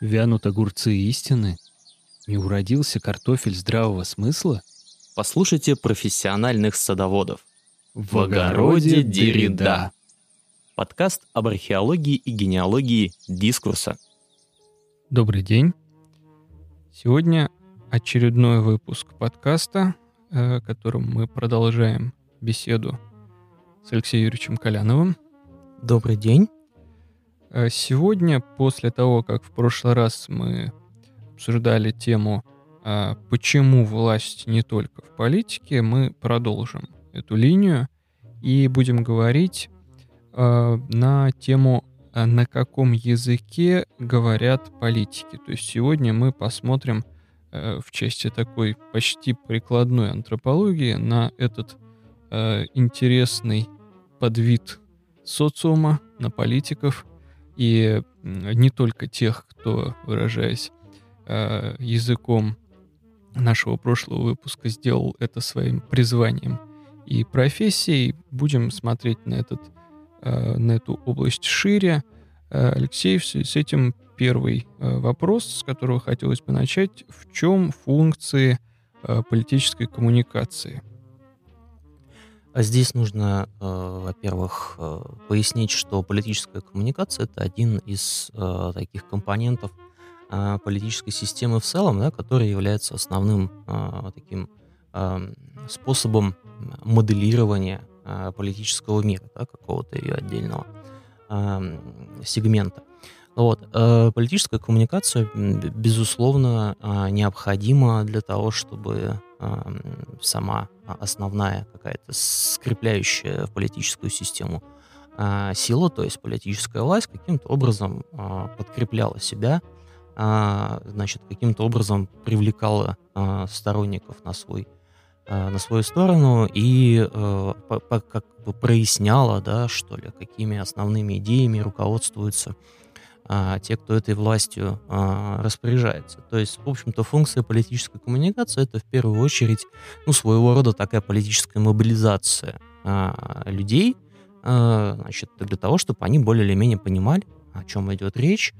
Вянут огурцы истины? Не уродился картофель здравого смысла? Послушайте профессиональных садоводов. В огороде Деррида. Подкаст об археологии и генеалогии дискурса. Добрый день. Сегодня очередной выпуск подкаста, э, которым мы продолжаем беседу с Алексеем Юрьевичем Коляновым. Добрый день. Э, Сегодня, после того, как в прошлый раз мы обсуждали тему а, «Почему власть не только в политике?», мы продолжим эту линию и будем говорить а, на тему а, «На каком языке говорят политики?». То есть сегодня мы посмотрим э, в части такой почти прикладной антропологии на этот э, интересный подвид социума, на политиков – и не только тех, кто, выражаясь э, языком нашего прошлого выпуска, сделал это своим призванием и профессией. Будем смотреть на, этот, э, на эту область шире. Э, Алексей, с этим первый вопрос, с которого хотелось бы начать. В чем функции политической коммуникации? А здесь нужно, э, во-первых, э, пояснить, что политическая коммуникация это один из э, таких компонентов политической системы в целом, да, который является основным таким э, способом моделирования политического мира, да, какого-то ее отдельного э, сегмента. Вот. Политическая коммуникация, безусловно, необходима для того, чтобы сама основная какая-то скрепляющая политическую систему а, сила, то есть политическая власть, каким-то образом а, подкрепляла себя, а, значит, каким-то образом привлекала сторонников на свой на свою сторону и как бы проясняла, да, что ли, какими основными идеями руководствуются а, те, кто этой властью а, распоряжается. То есть, в общем-то, функция политической коммуникации это в первую очередь ну, своего рода такая политическая мобилизация а, людей, а, значит, для того, чтобы они более или менее понимали, о чем идет речь,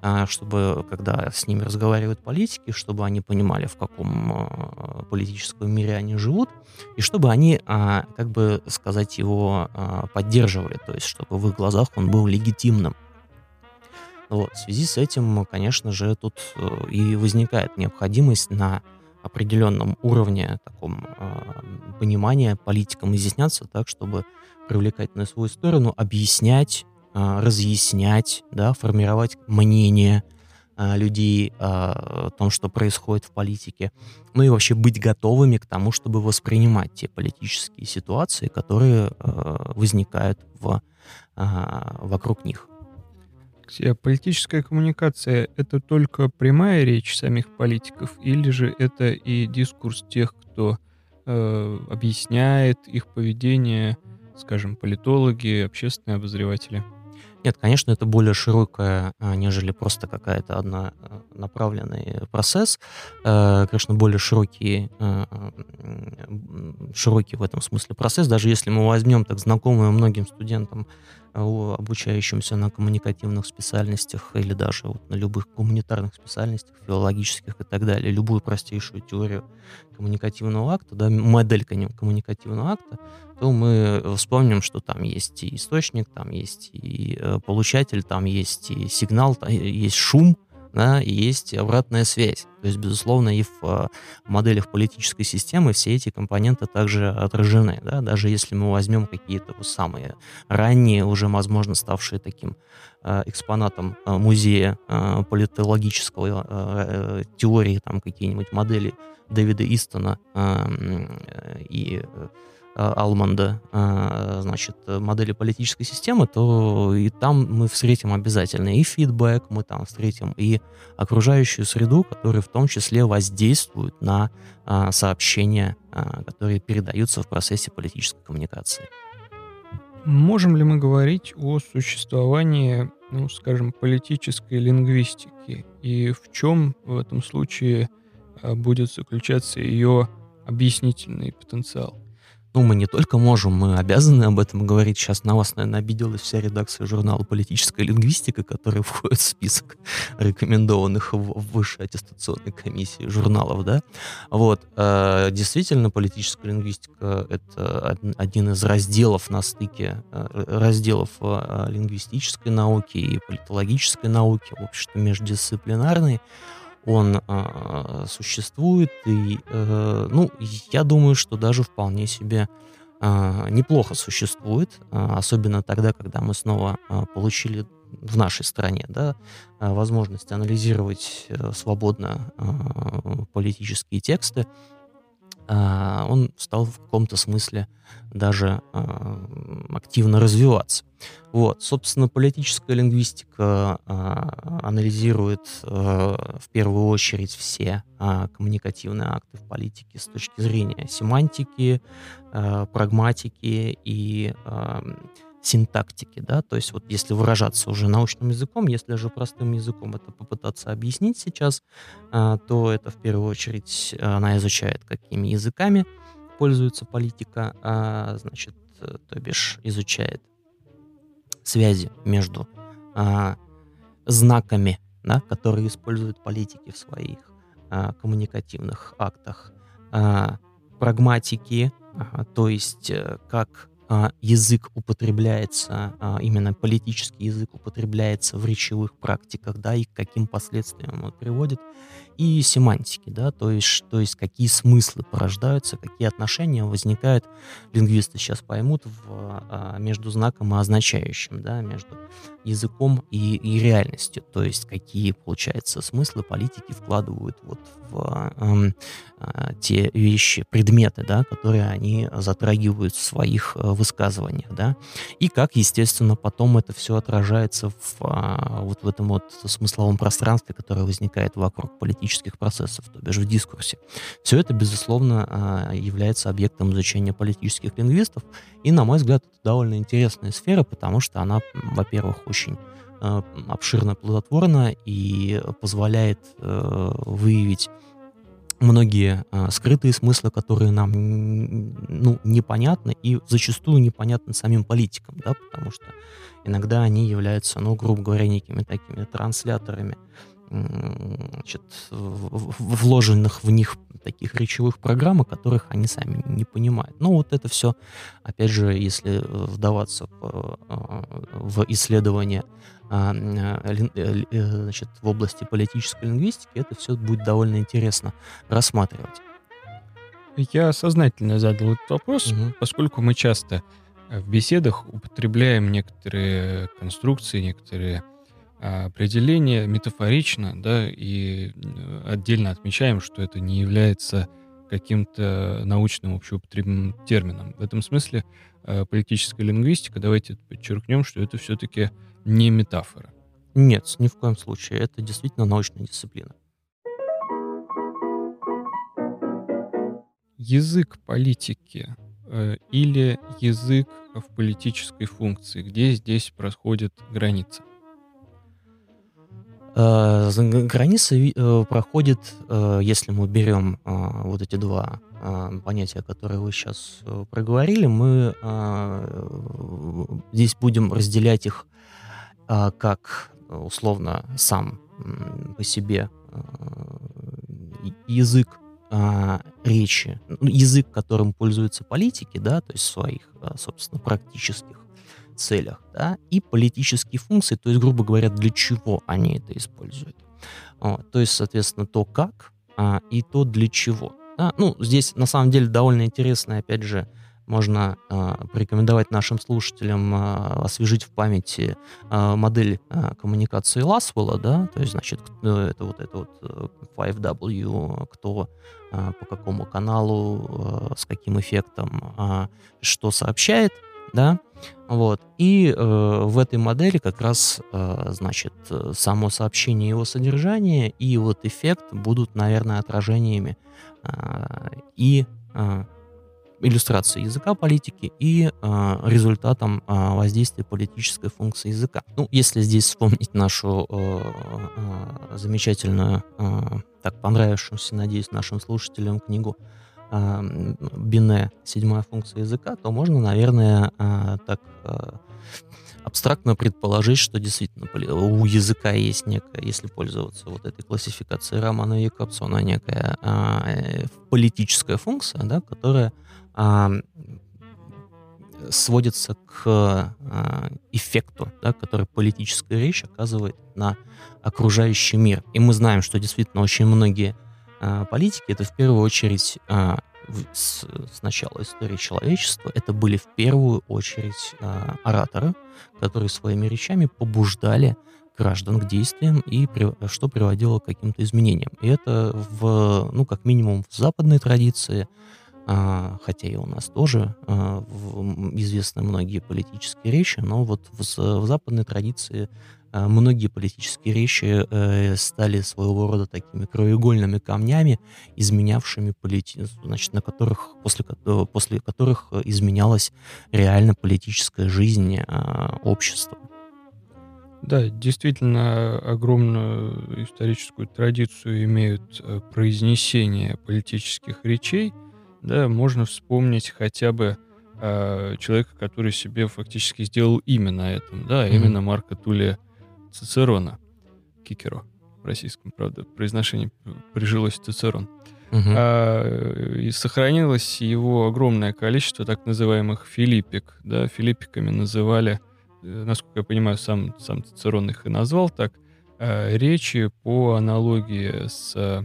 а, чтобы, когда с ними разговаривают политики, чтобы они понимали, в каком а, политическом мире они живут, и чтобы они, как бы сказать, его поддерживали, то есть чтобы в их глазах он был легитимным. Вот. В связи с этим, конечно же, тут э, и возникает необходимость на определенном уровне таком э, понимания политикам изъясняться так, чтобы привлекать на свою сторону, объяснять, э, разъяснять, да, формировать мнение э, людей э, о том, что происходит в политике, ну и вообще быть готовыми к тому, чтобы воспринимать те политические ситуации, которые э, возникают в, э, вокруг них. Политическая коммуникация — это только прямая речь самих политиков, или же это и дискурс тех, кто э, объясняет их поведение, скажем, политологи, общественные обозреватели? Нет, конечно, это более широкая, а, нежели просто какая-то однонаправленный процесс. Э, конечно, более широкий, э, широкий в этом смысле процесс. Даже если мы возьмем так знакомую многим студентам обучающимся на коммуникативных специальностях или даже вот на любых гуманитарных специальностях, филологических и так далее, любую простейшую теорию коммуникативного акта, да, модель коммуникативного акта, то мы вспомним, что там есть и источник, там есть и э, получатель, там есть и сигнал, там есть шум, да, и есть обратная связь. То есть, безусловно, и в э, моделях политической системы все эти компоненты также отражены. Да? Даже если мы возьмем какие-то вот самые ранние, уже, возможно, ставшие таким э, экспонатом э, музея политологической э, теории, там какие-нибудь модели Дэвида Истона э, и Э, Алманда, э, значит, модели политической системы, то и там мы встретим обязательно и фидбэк, мы там встретим и окружающую среду, которые в том числе воздействуют на э, сообщения, которые передаются в процессе политической коммуникации. Можем ли мы говорить о существовании, ну, скажем, политической лингвистики? И в чем в этом случае будет заключаться ее объяснительный потенциал? Ну, мы не только можем, мы обязаны об этом говорить. Сейчас на вас, наверное, обиделась вся редакция журнала «Политическая лингвистика», который входит в список рекомендованных в высшей аттестационной комиссии журналов, да. Вот. Э, действительно, политическая лингвистика — это один из разделов на стыке, э, разделов э, лингвистической науки и политологической науки, в общем-то, междисциплинарной он э, существует, и, э, ну, я думаю, что даже вполне себе э, неплохо существует, э, особенно тогда, когда мы снова э, получили в нашей стране, да, возможность анализировать э, свободно политические тексты, он стал в каком-то смысле даже а, активно развиваться. Вот, собственно, политическая лингвистика а, анализирует в первую очередь все коммуникативные акты в политике с точки зрения семантики, прагматики и синтактики, да, то есть вот если выражаться уже научным языком, если же простым языком это попытаться объяснить сейчас, а, то это в первую очередь она изучает, какими языками пользуется политика, а, значит, то бишь изучает связи между а, знаками, да, которые используют политики в своих коммуникативных актах, прагматики, то есть э, как а, язык употребляется, а, именно политический язык употребляется в речевых практиках, да, и к каким последствиям он приводит, и семантики, да, то есть, то есть какие смыслы порождаются, какие отношения возникают, лингвисты сейчас поймут, в, а, между знаком и означающим, да, между языком и, и реальностью, то есть какие, получается, смыслы политики вкладывают вот в э, э, те вещи, предметы, да, которые они затрагивают в своих э, высказываниях, да, и как, естественно, потом это все отражается в, а, вот в этом вот смысловом пространстве, которое возникает вокруг политических процессов, то бишь в дискурсе. Все это, безусловно, а, является объектом изучения политических лингвистов, и, на мой взгляд, это довольно интересная сфера, потому что она, во-первых, очень а, обширно, плодотворна и позволяет э, выявить многие э, скрытые смыслы, которые нам ну, непонятны и зачастую непонятны самим политикам, да, потому что иногда они являются, ну, грубо говоря, некими такими трансляторами значит, вложенных в них таких речевых программ, которых они сами не понимают. Ну, вот это все, опять же, если вдаваться в, э, в исследование э, э, значит, в области политической лингвистики, это все будет довольно интересно рассматривать. Я сознательно задал этот вопрос, угу. поскольку мы часто в беседах употребляем некоторые конструкции, некоторые а, определения метафорично, да, и отдельно отмечаем, что это не является каким-то научным общеупотребным термином. В этом смысле а, политическая лингвистика, давайте подчеркнем, что это все-таки не метафора. Нет, ни в коем случае. Это действительно научная дисциплина. Язык политики э, или язык в политической функции, где здесь происходит граница? Э, граница э, проходит, э, если мы берем вот эти два понятия, которые вы сейчас проговорили, мы здесь будем разделять их как условно сам по себе а, язык а, речи, ну, язык, которым пользуются политики, да, то есть в своих, собственно, практических целях, да, и политические функции, то есть, грубо говоря, для чего они это используют. То есть, соответственно, то как а, и то для чего. Да? Ну, здесь на самом деле довольно интересно, опять же, можно э, порекомендовать нашим слушателям э, освежить в памяти э, модель э, коммуникации Ласвелла, да, то есть, значит, это вот это вот 5W, кто э, по какому каналу, э, с каким эффектом, э, что сообщает, да, вот. И э, в этой модели как раз, э, значит, само сообщение его содержание и вот эффект будут, наверное, отражениями э, и э, иллюстрации языка политики и э, результатом э, воздействия политической функции языка. Ну, если здесь вспомнить нашу э, э, замечательную, э, так понравившуюся, надеюсь, нашим слушателям книгу а, бине, седьмая функция языка, то можно, наверное, а, так а, абстрактно предположить, что действительно у языка есть некая, если пользоваться вот этой классификацией Романа Якобсона, некая а, э, политическая функция, да, которая сводится к а, эффекту, да, который политическая речь оказывает на окружающий мир. И мы знаем, что действительно очень многие а, политики это в первую очередь а, с, с начала истории человечества это были в первую очередь а, ораторы, которые своими речами побуждали граждан к действиям и при, что приводило к каким-то изменениям. И это в, ну, как минимум в западной традиции, а, хотя и у нас тоже а, известны многие политические речи, но вот в, в западной традиции а, многие политические речи э, стали своего рода такими краеугольными камнями, изменявшими полити... значит, на которых, после, после которых изменялась реально политическая жизнь а, общества. Да, действительно, огромную историческую традицию имеют э, произнесения политических речей. Да, можно вспомнить хотя бы э, человека, который себе фактически сделал имя на этом, да, mm-hmm. именно Марка Тулия Цицерона, Кикеро в российском, правда, произношении прижилось Цицерон. Угу. А, и сохранилось его огромное количество так называемых филиппик. Да, филиппиками называли, э, насколько я понимаю, сам, сам Цицерон их и назвал так, а, речи по аналогии с а,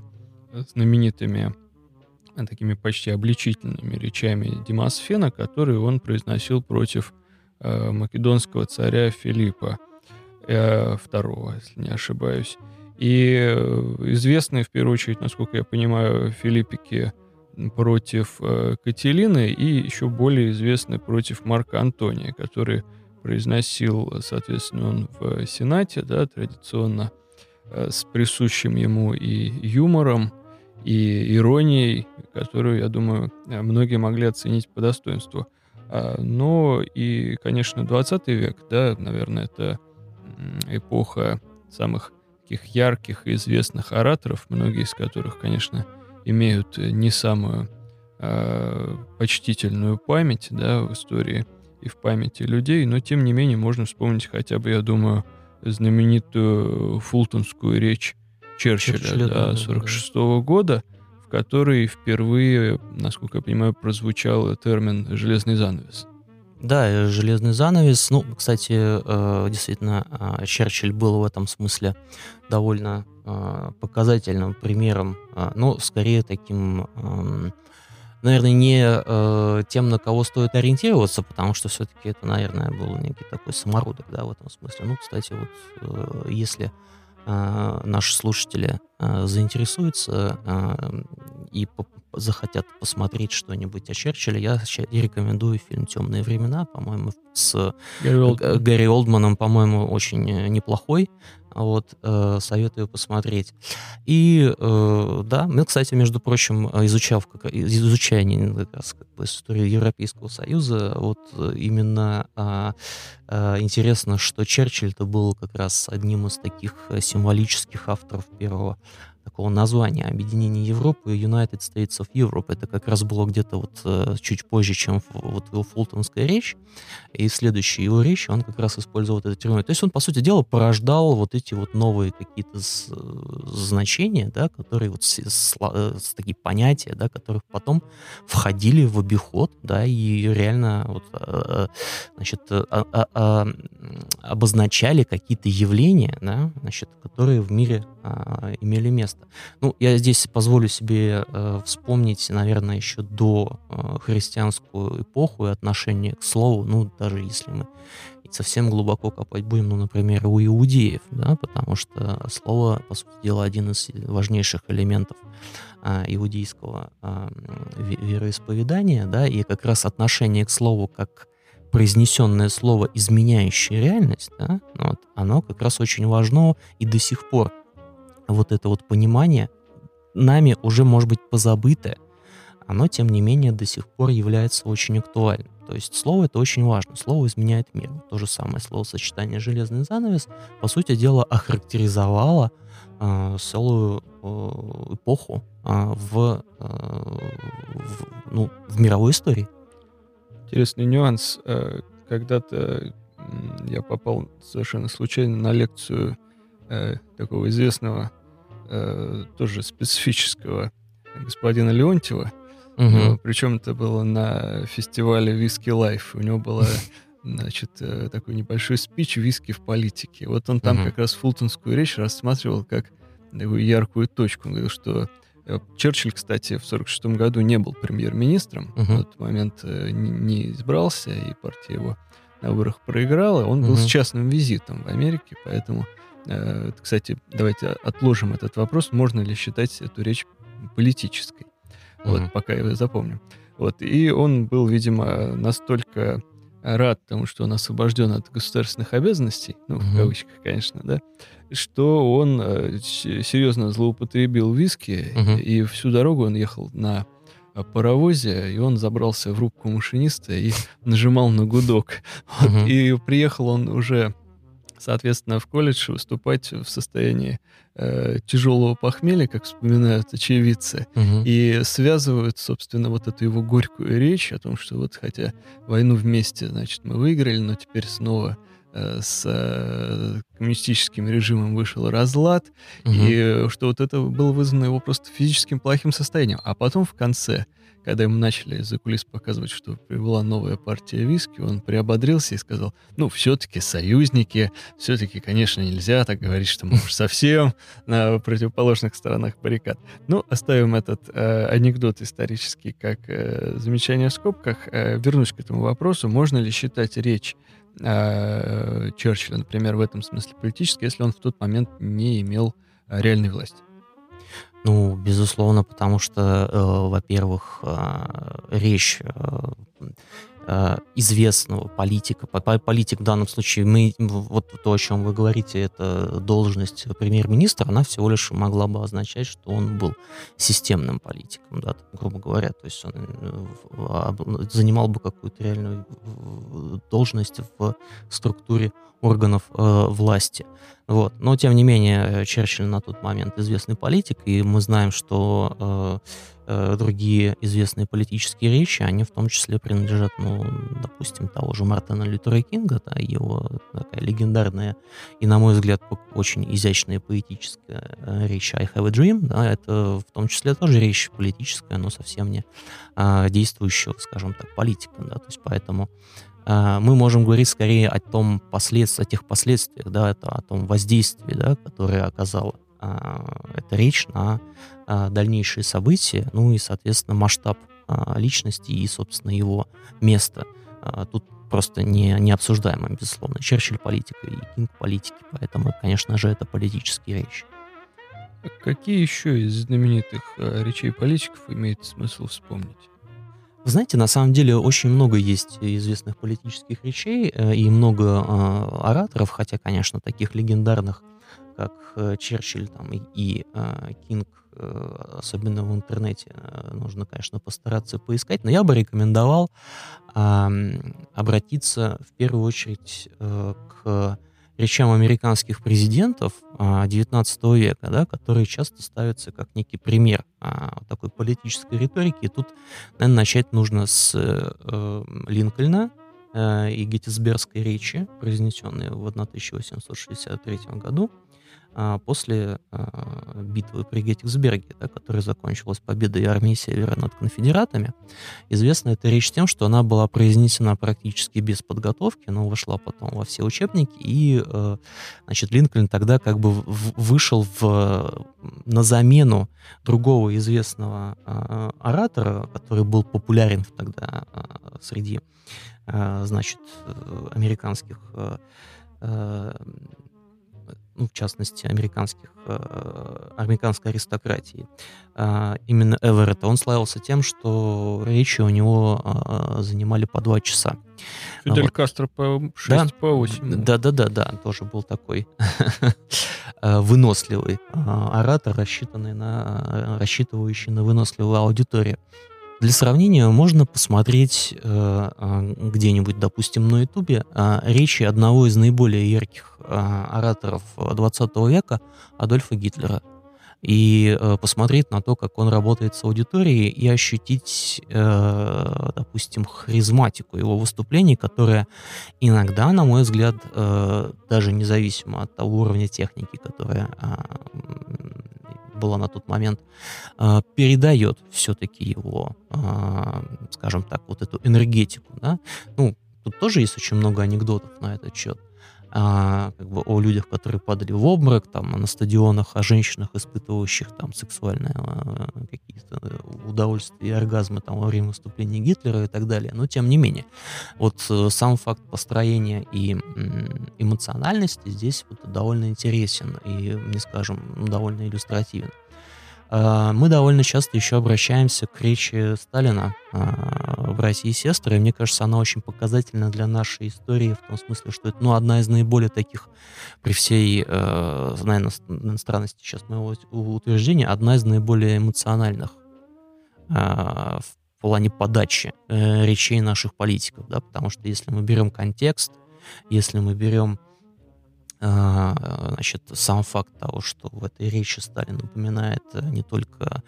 знаменитыми такими почти обличительными речами Демосфена, которые он произносил против а, македонского царя Филиппа Э, второго, если не ошибаюсь. И э, известные, в первую очередь, насколько я понимаю, Филиппики против э, Кателины и еще более известный против Марка Антония, который произносил, соответственно, он в Сенате, да, традиционно с присущим ему и юмором, и иронией, которую, я думаю, многие могли оценить по достоинству. А, но и, конечно, 20 век, да, наверное, это эпоха самых таких ярких и известных ораторов, многие из которых, конечно, имеют э, не самую э, почтительную память да, в истории и в памяти людей, но тем не менее можно вспомнить хотя бы, я думаю, знаменитую фултонскую речь Черчилля, Черчилля да, 46 -го года, в которой впервые, насколько я понимаю, прозвучал термин «железный занавес». Да, э, железный занавес. Ну, кстати, э, действительно, а, Черчилль был в этом смысле довольно а, показательным примером, а, но скорее таким, наверное, не э, тем, на кого стоит ориентироваться, потому что все-таки это, наверное, был некий такой самородок, да, в этом смысле. Ну, кстати, вот если наши слушатели заинтересуются и захотят посмотреть что-нибудь о Черчилле, я рекомендую фильм «Темные времена», по-моему, с Гарри, Олд... Гарри Олдманом, по-моему, очень э, неплохой. Вот, э, советую посмотреть. И э, да, мы, кстати, между прочим, изучав, как, изучая как раз как бы, историю Европейского Союза, вот именно э, э, интересно, что Черчилль-то был как раз одним из таких символических авторов первого такого названия объединения Европы United States of Europe. Это как раз было где-то вот э, чуть позже, чем вот его фултонская речь. И следующая его речь, он как раз использовал этот термин. То есть он, по сути дела, порождал вот эти вот новые какие-то значения, да, которые вот с, с, э, с такие понятия, да, которые потом входили в обиход, да, и реально вот, э, значит, а, а, а, обозначали какие-то явления, да, значит, которые в мире а, имели место. Ну, я здесь позволю себе э, вспомнить, наверное, еще до э, христианскую эпоху и отношение к слову, ну, даже если мы совсем глубоко копать будем, ну, например, у иудеев, да, потому что слово, по сути дела, один из важнейших элементов а, иудейского а, вероисповедания, да, и как раз отношение к слову как произнесенное слово, изменяющее реальность, да, вот, оно как раз очень важно и до сих пор вот это вот понимание нами уже может быть позабытое, оно, тем не менее, до сих пор является очень актуальным. То есть слово это очень важно. Слово изменяет мир. То же самое словосочетание «железный занавес» по сути дела охарактеризовало э, целую э, эпоху э, в, э, в, ну, в мировой истории. Интересный нюанс. Э, когда-то я попал совершенно случайно на лекцию э, такого известного, э, тоже специфического господина Леонтьева. Мгм. Причем это было на фестивале Whisky Live. У него была, значит, э, такой небольшой спич «Виски в политике». Вот он там Мгм. как раз фултонскую речь рассматривал как такую яркую точку. Он говорил, что э, Черчилль, кстати, в 1946 году не был премьер-министром. Мгм. В этот момент не, избрался, и партия его на выборах проиграла. Он был Мгм. с частным визитом в Америке, поэтому, кстати, давайте отложим этот вопрос. Можно ли считать эту речь политической? Вот, Мгм. пока его запомним. Вот, и он был, видимо, настолько рад тому, что он освобожден от государственных обязанностей, ну, в кавычках, конечно, да, что он э, серьезно злоупотребил виски, Мгм. и всю дорогу он ехал на э, паровозе, и он забрался в рубку машиниста и нажимал на гудок. Вот, и приехал он уже, соответственно, в колледж выступать в состоянии э, тяжелого похмелья, как вспоминают очевидцы. Мгм. И связывают, собственно, вот эту его горькую речь о том, что вот хотя войну вместе, значит, мы выиграли, но теперь снова э, с э, коммунистическим режимом вышел разлад, Мгм. и что вот это было вызвано его просто физическим плохим состоянием. А потом в конце, когда ему начали за кулис показывать, что прибыла новая партия виски, он приободрился и сказал, ну, все-таки союзники, все-таки, конечно, нельзя так говорить, что мы уж совсем на противоположных сторонах баррикад. Ну, оставим этот э, анекдот исторический как э, замечание в скобках. Э, вернусь к этому вопросу. Можно ли считать речь э, Черчилля, например, в этом смысле политической, если он в тот момент не имел э, реальной власти? Ну, безусловно, потому что, э, во-первых, э, речь э, известного политика, по- по- политик в данном случае, мы, вот то, о чем вы говорите, это должность премьер-министра, она всего лишь могла бы означать, что он был системным политиком, да, грубо говоря, то есть он э, в- об- занимал бы какую-то реальную э, должность в структуре органов э, власти. Вот. Но, тем не менее, Черчилль на тот момент известный политик, и мы знаем, что э, э, другие известные политические речи, они в том числе принадлежат, ну, допустим, того же Мартина Лютера Кинга, да, его такая легендарная и, на мой взгляд, очень изящная поэтическая э, речь «I have a dream», да, это в том числе тоже речь политическая, но совсем не а, действующего, скажем так, политика, да, то есть поэтому а, мы можем говорить скорее о том последствии, о тех последствиях, да, это о том воздействии, да, которое оказала а, эта речь на а, дальнейшие события, ну и, соответственно, масштаб а, личности и, собственно, его место. Тут просто не, необсуждаемо, безусловно. Черчилль политика и Кинг политики, поэтому, конечно же, это политические речи. Какие еще из знаменитых э, речей политиков имеет смысл вспомнить? Вы знаете, на самом деле очень много есть известных политических речей э, и много э, ораторов, хотя, конечно, таких легендарных, как э, Черчилль там, и, и э, Кинг, э, особенно в интернете, э, нужно, конечно, постараться поискать. Но я бы рекомендовал ам, обратиться в первую очередь э, к речам американских президентов а, 19 века, да, которые часто ставятся как некий пример а, такой политической риторики. И тут, наверное, начать нужно с э, Линкольна э, и Геттисбергской речи, произнесенной в 1863 году а, после а, битвы при Геттисберге, да, которая закончилась победой армии Севера над конфедератами. Известна эта речь тем, что она была произнесена практически без подготовки, но вошла потом во все учебники, и э, значит, Линкольн тогда как бы вышел в, на замену другого известного оратора, который был популярен тогда среди, значит, э, американских ну, в частности, американских, э, американской аристократии. А, именно Эверетта. Он славился тем, что речи у него а, занимали по два часа. Фидель вот. Кастро по 6 Да. по 8. Да-да-да-да, тоже был такой э, выносливый а, оратор, рассчитанный на, рассчитывающий на выносливую аудиторию. Для сравнения можно посмотреть э, где-нибудь, допустим, на Ютубе речи одного из наиболее ярких ораторов 20 века Адольфа Гитлера. И э, посмотреть на то, как он работает с аудиторией, и ощутить, э, допустим, харизматику его выступлений, которая иногда, на мой взгляд, э, даже независимо от того уровня техники, которая э, была на тот момент, э, передает все-таки его, э, скажем так, вот эту энергетику. Да? Ну, тут тоже есть очень много анекдотов на этот счет а, как бы о людях, которые падали в обморок, там, на стадионах, о женщинах, испытывающих там сексуальные а, какие-то удовольствия и оргазмы там во время выступления Гитлера и так далее. Но тем не менее, вот э, сам факт построения и эмоциональности здесь вот довольно интересен и, не скажем, довольно иллюстративен. А, мы довольно часто еще обращаемся к речи Сталина а, в России сестры, и мне кажется, она очень показательна для нашей истории в том смысле, что это ну, одна из наиболее таких, при всей, э, наверное, странности сейчас моего утверждения, одна из наиболее эмоциональных в плане подачи э, речей наших политиков, да, потому что если мы берем контекст, если мы берем значит, сам факт того, что в этой речи Сталин упоминает э, не только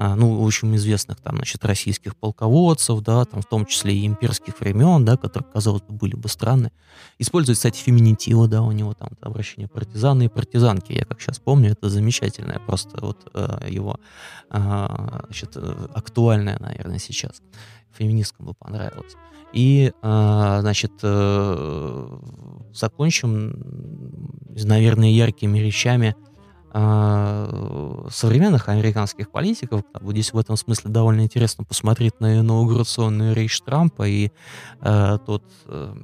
ну, очень известных там, значит, российских полководцев, да, там в том числе и имперских времен, да, которые, казалось бы, были бы странны. Использует, кстати, феминитивы, да, у него там обращение партизаны и партизанки, я как сейчас помню, это замечательное, просто вот э, его, а, значит, э, актуальное, наверное, сейчас. Феминисткам бы понравилось. И, а, значит, э, закончим, наверное, яркими речами а, современных американских политиков. Здесь в этом смысле довольно интересно посмотреть на инаугурационную речь Трампа и э, тот, э,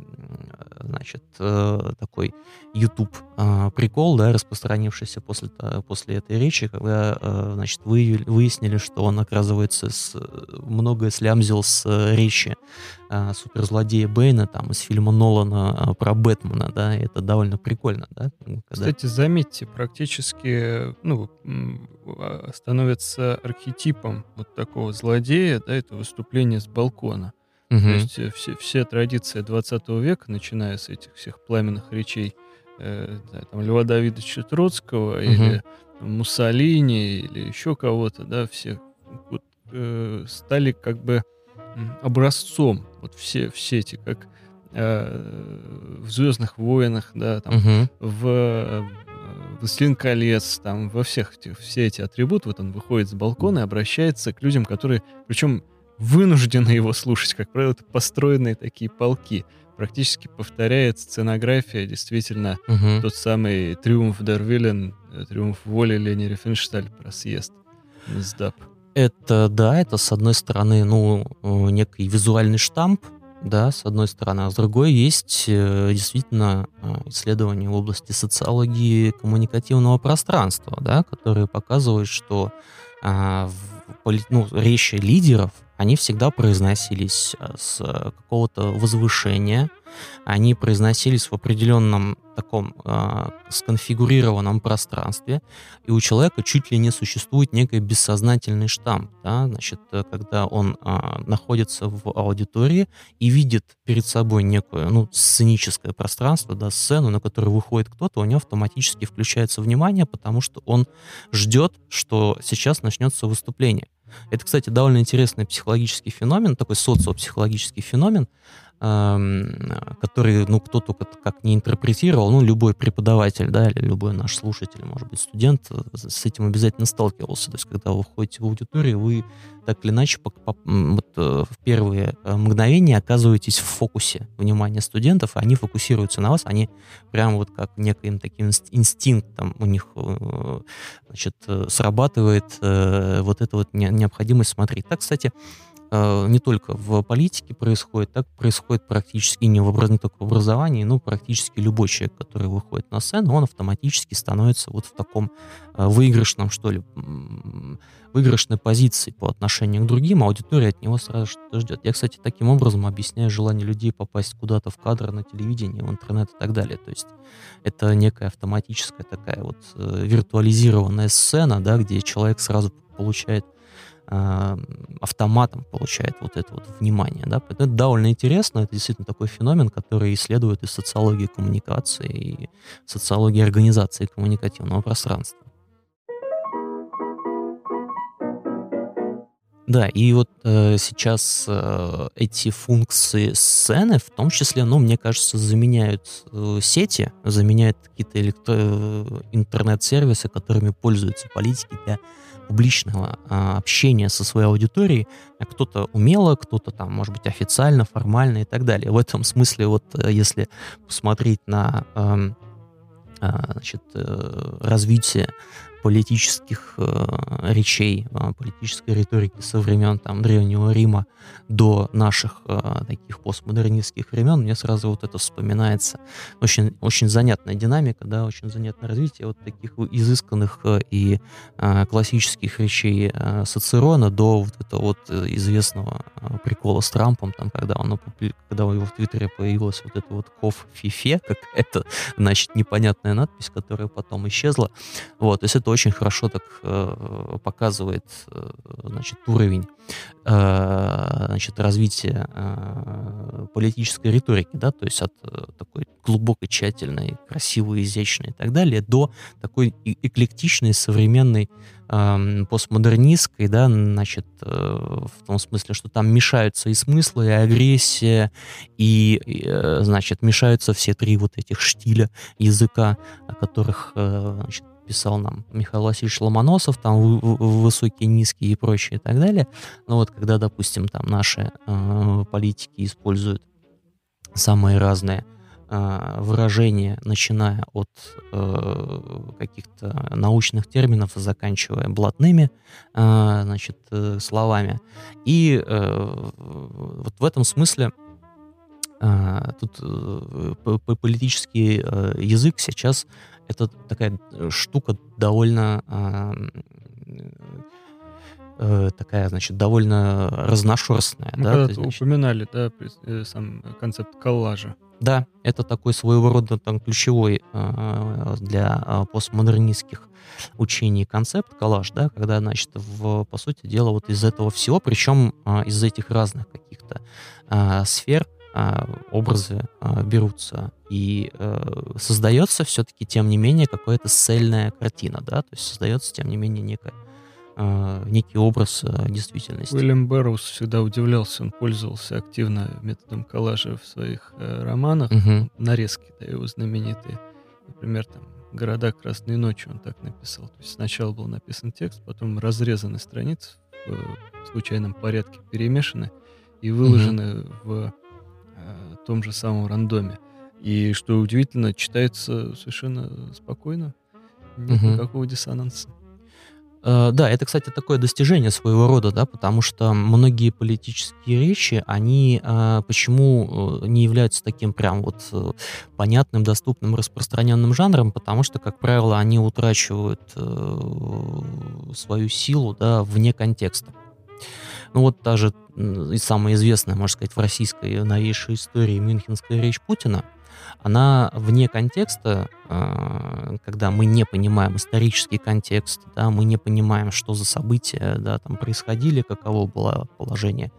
значит, э, такой YouTube э, прикол, да, распространившийся после, после этой речи, когда, э, значит, вы, выяснили, что он, оказывается, с, многое слямзил с речи э, суперзлодея Бэйна, там, из фильма Нолана про Бэтмена, да, это довольно прикольно, да. Когда... Кстати, заметьте, практически, ну, а, становится архетипом вот такого злодея, да, это выступление с балкона. Угу. То есть э, все, все традиции 20 века, начиная с этих всех пламенных речей э, да, там, Льва Давидовича Троцкого угу. или Муссолини или еще кого-то, да, все вот, э, стали как бы образцом. Вот все, все эти, как э, в Звездных войнах, да, там, угу. в э, Властелин колец, там, во всех этих, все эти атрибуты, вот он выходит с балкона и обращается к людям, которые, причем вынуждены его слушать, как правило, это построенные такие полки. Практически повторяет сценография действительно угу. тот самый «Триумф Дарвилен», э, «Триумф воли» Лени Рифеншталь про съезд СДАП. Это, да, это, с одной стороны, ну, э, некий визуальный штамп, да, с одной стороны, а с другой есть э, действительно исследования в области социологии коммуникативного пространства, да, которые показывают, что в, ну, речи лидеров они всегда произносились э, с какого-то возвышения, они произносились в определенном таком э, сконфигурированном пространстве, и у человека чуть ли не существует некий бессознательный штамп, да, значит, э, когда он э, находится в аудитории и видит перед собой некое, ну, сценическое пространство, да, сцену, на которую выходит кто-то, у него автоматически включается внимание, потому что он ждет, что сейчас начнется выступление. Это, кстати, довольно интересный психологический феномен, такой социопсихологический феномен, который, ну, кто только как не интерпретировал, ну, любой преподаватель, да, или любой наш слушатель, может быть, студент, э, с этим обязательно сталкивался. То есть, когда вы входите в аудиторию, вы так или иначе по, по, вот, э, в первые э, мгновения оказываетесь в фокусе внимания студентов, они фокусируются на вас, они прям вот как неким таким инстинктом у них значит, срабатывает вот эта вот необходимость смотреть. Так, кстати, не только в политике происходит, так происходит практически не, в, не только в образовании, но практически любой человек, который выходит на сцену, он автоматически становится вот в таком э, выигрышном, что ли, выигрышной позиции по отношению к другим, аудитория от него сразу что-то ждет. Я, кстати, таким образом объясняю желание людей попасть куда-то в кадр на телевидении, в интернет и так далее. То есть это некая автоматическая такая вот э, виртуализированная сцена, да, где человек сразу получает э, автоматом получает вот это вот внимание. Да? Это довольно интересно, это действительно такой феномен, который исследует и социологии коммуникации, и социологии организации коммуникативного пространства. Да, и вот э, сейчас э, эти функции сцены, в том числе, ну, мне кажется, заменяют э, сети, заменяют какие-то электро- э, интернет-сервисы, которыми пользуются политики для публичного э, общения со своей аудиторией. А кто-то умело, кто-то там, может быть, официально, формально и так далее. В этом смысле, вот э, если посмотреть на э, э, значит, э, развитие политических э, речей, э, политической риторики со времен там, Древнего Рима до наших э, таких постмодернистских времен, мне сразу вот это вспоминается. Очень, очень занятная динамика, да, очень занятное развитие вот таких изысканных э, и э, классических речей э, Соцерона до вот этого вот известного э, прикола с Трампом, там, когда, он, когда у него в Твиттере появилась вот эта вот ков фифе, как это, значит, непонятная надпись, которая потом исчезла. Вот, то есть это очень хорошо так э, показывает э, значит, уровень э, значит, развития э, политической риторики, да, то есть от э, такой глубокой, тщательной, красивой, изящной и так далее, до такой эклектичной, современной, э, постмодернистской, да, значит, э, в том смысле, что там мешаются и смыслы, и агрессия, и, э, значит, мешаются все три вот этих штиля языка, о которых, э, значит, писал нам Михаил Васильевич Ломоносов, там высокие, низкие и прочее и так далее. Но вот когда, допустим, там наши э, политики используют самые разные э, выражения, начиная от э, каких-то научных терминов, заканчивая блатными э, значит, э, словами. И э, вот в этом смысле э, тут э, политический э, язык сейчас это такая э, штука довольно э, такая, значит, довольно разношерстная. Мы да, когда значит, упоминали, да, э, сам концепт коллажа. Да, это такой своего рода там ключевой э, для э, постмодернистских учений концепт коллаж, да, когда, значит, в, по сути дела, вот из этого всего, причем э, из этих разных каких-то э, сфер, а, образы а, берутся и э, создается все-таки, тем не менее, какая-то цельная картина, да, то есть создается, тем не менее, некая э, некий образ э, действительности. Уильям Бэрроуз всегда удивлялся, он пользовался активно методом коллажа в своих э, романах, Мгм. нарезки да, его знаменитые. Например, там «Города красной ночи» он так написал. То есть сначала был написан текст, потом разрезаны страницы в э, случайном порядке, перемешаны и выложены в э, том же самом рандоме. И что удивительно, читается совершенно спокойно, нет Мгм. никакого диссонанса. Э, Да, это, кстати, такое достижение своего рода, да, потому что многие политические речи, они э, почему э, не являются таким прям вот э, понятным, доступным, распространенным жанром, потому что, как правило, они утрачивают э, свою силу, да, вне контекста. Ну вот та же и самая известная, можно сказать, в российской новейшей истории Мюнхенская речь Путина, она вне контекста, э, когда мы не понимаем исторический контекст, да, мы не понимаем, что за события да, там происходили, каково было положение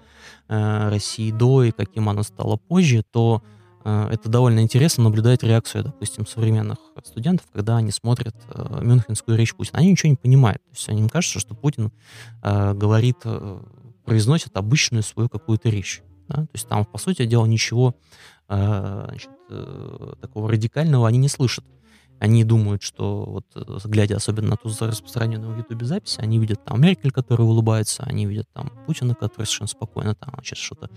э, России до и каким оно стало позже, то э, это довольно интересно наблюдать реакцию, допустим, современных студентов, когда они смотрят Мюнхенскую речь Путина. Они ничего не понимают. То есть им кажется, что Путин говорит, произносит обычную свою какую-то речь. Да? То есть там, по сути дела, ничего э, значит, э, такого радикального они не слышат. Они думают, что вот э, глядя особенно на ту распространенную в Ютубе запись, они видят там Меркель, которая улыбается, они видят там Путина, который совершенно спокойно там сейчас что-то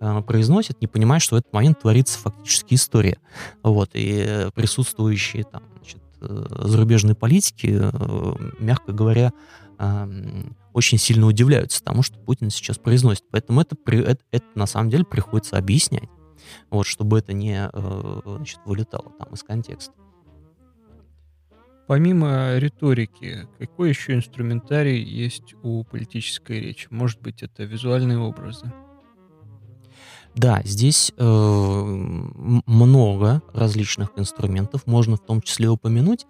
э, произносит, не понимая, что в этот момент творится фактически история. Вот, и присутствующие там, значит, э, зарубежные политики, мягко говоря, очень сильно удивляются тому, что Путин сейчас произносит. Поэтому это, это, это на самом деле приходится объяснять, вот, чтобы это не э, значит, вылетало там из контекста. Помимо риторики, какой еще инструментарий есть у политической речи? Может быть, это визуальные образы? Да, здесь э, много различных инструментов, можно в том числе упомянуть.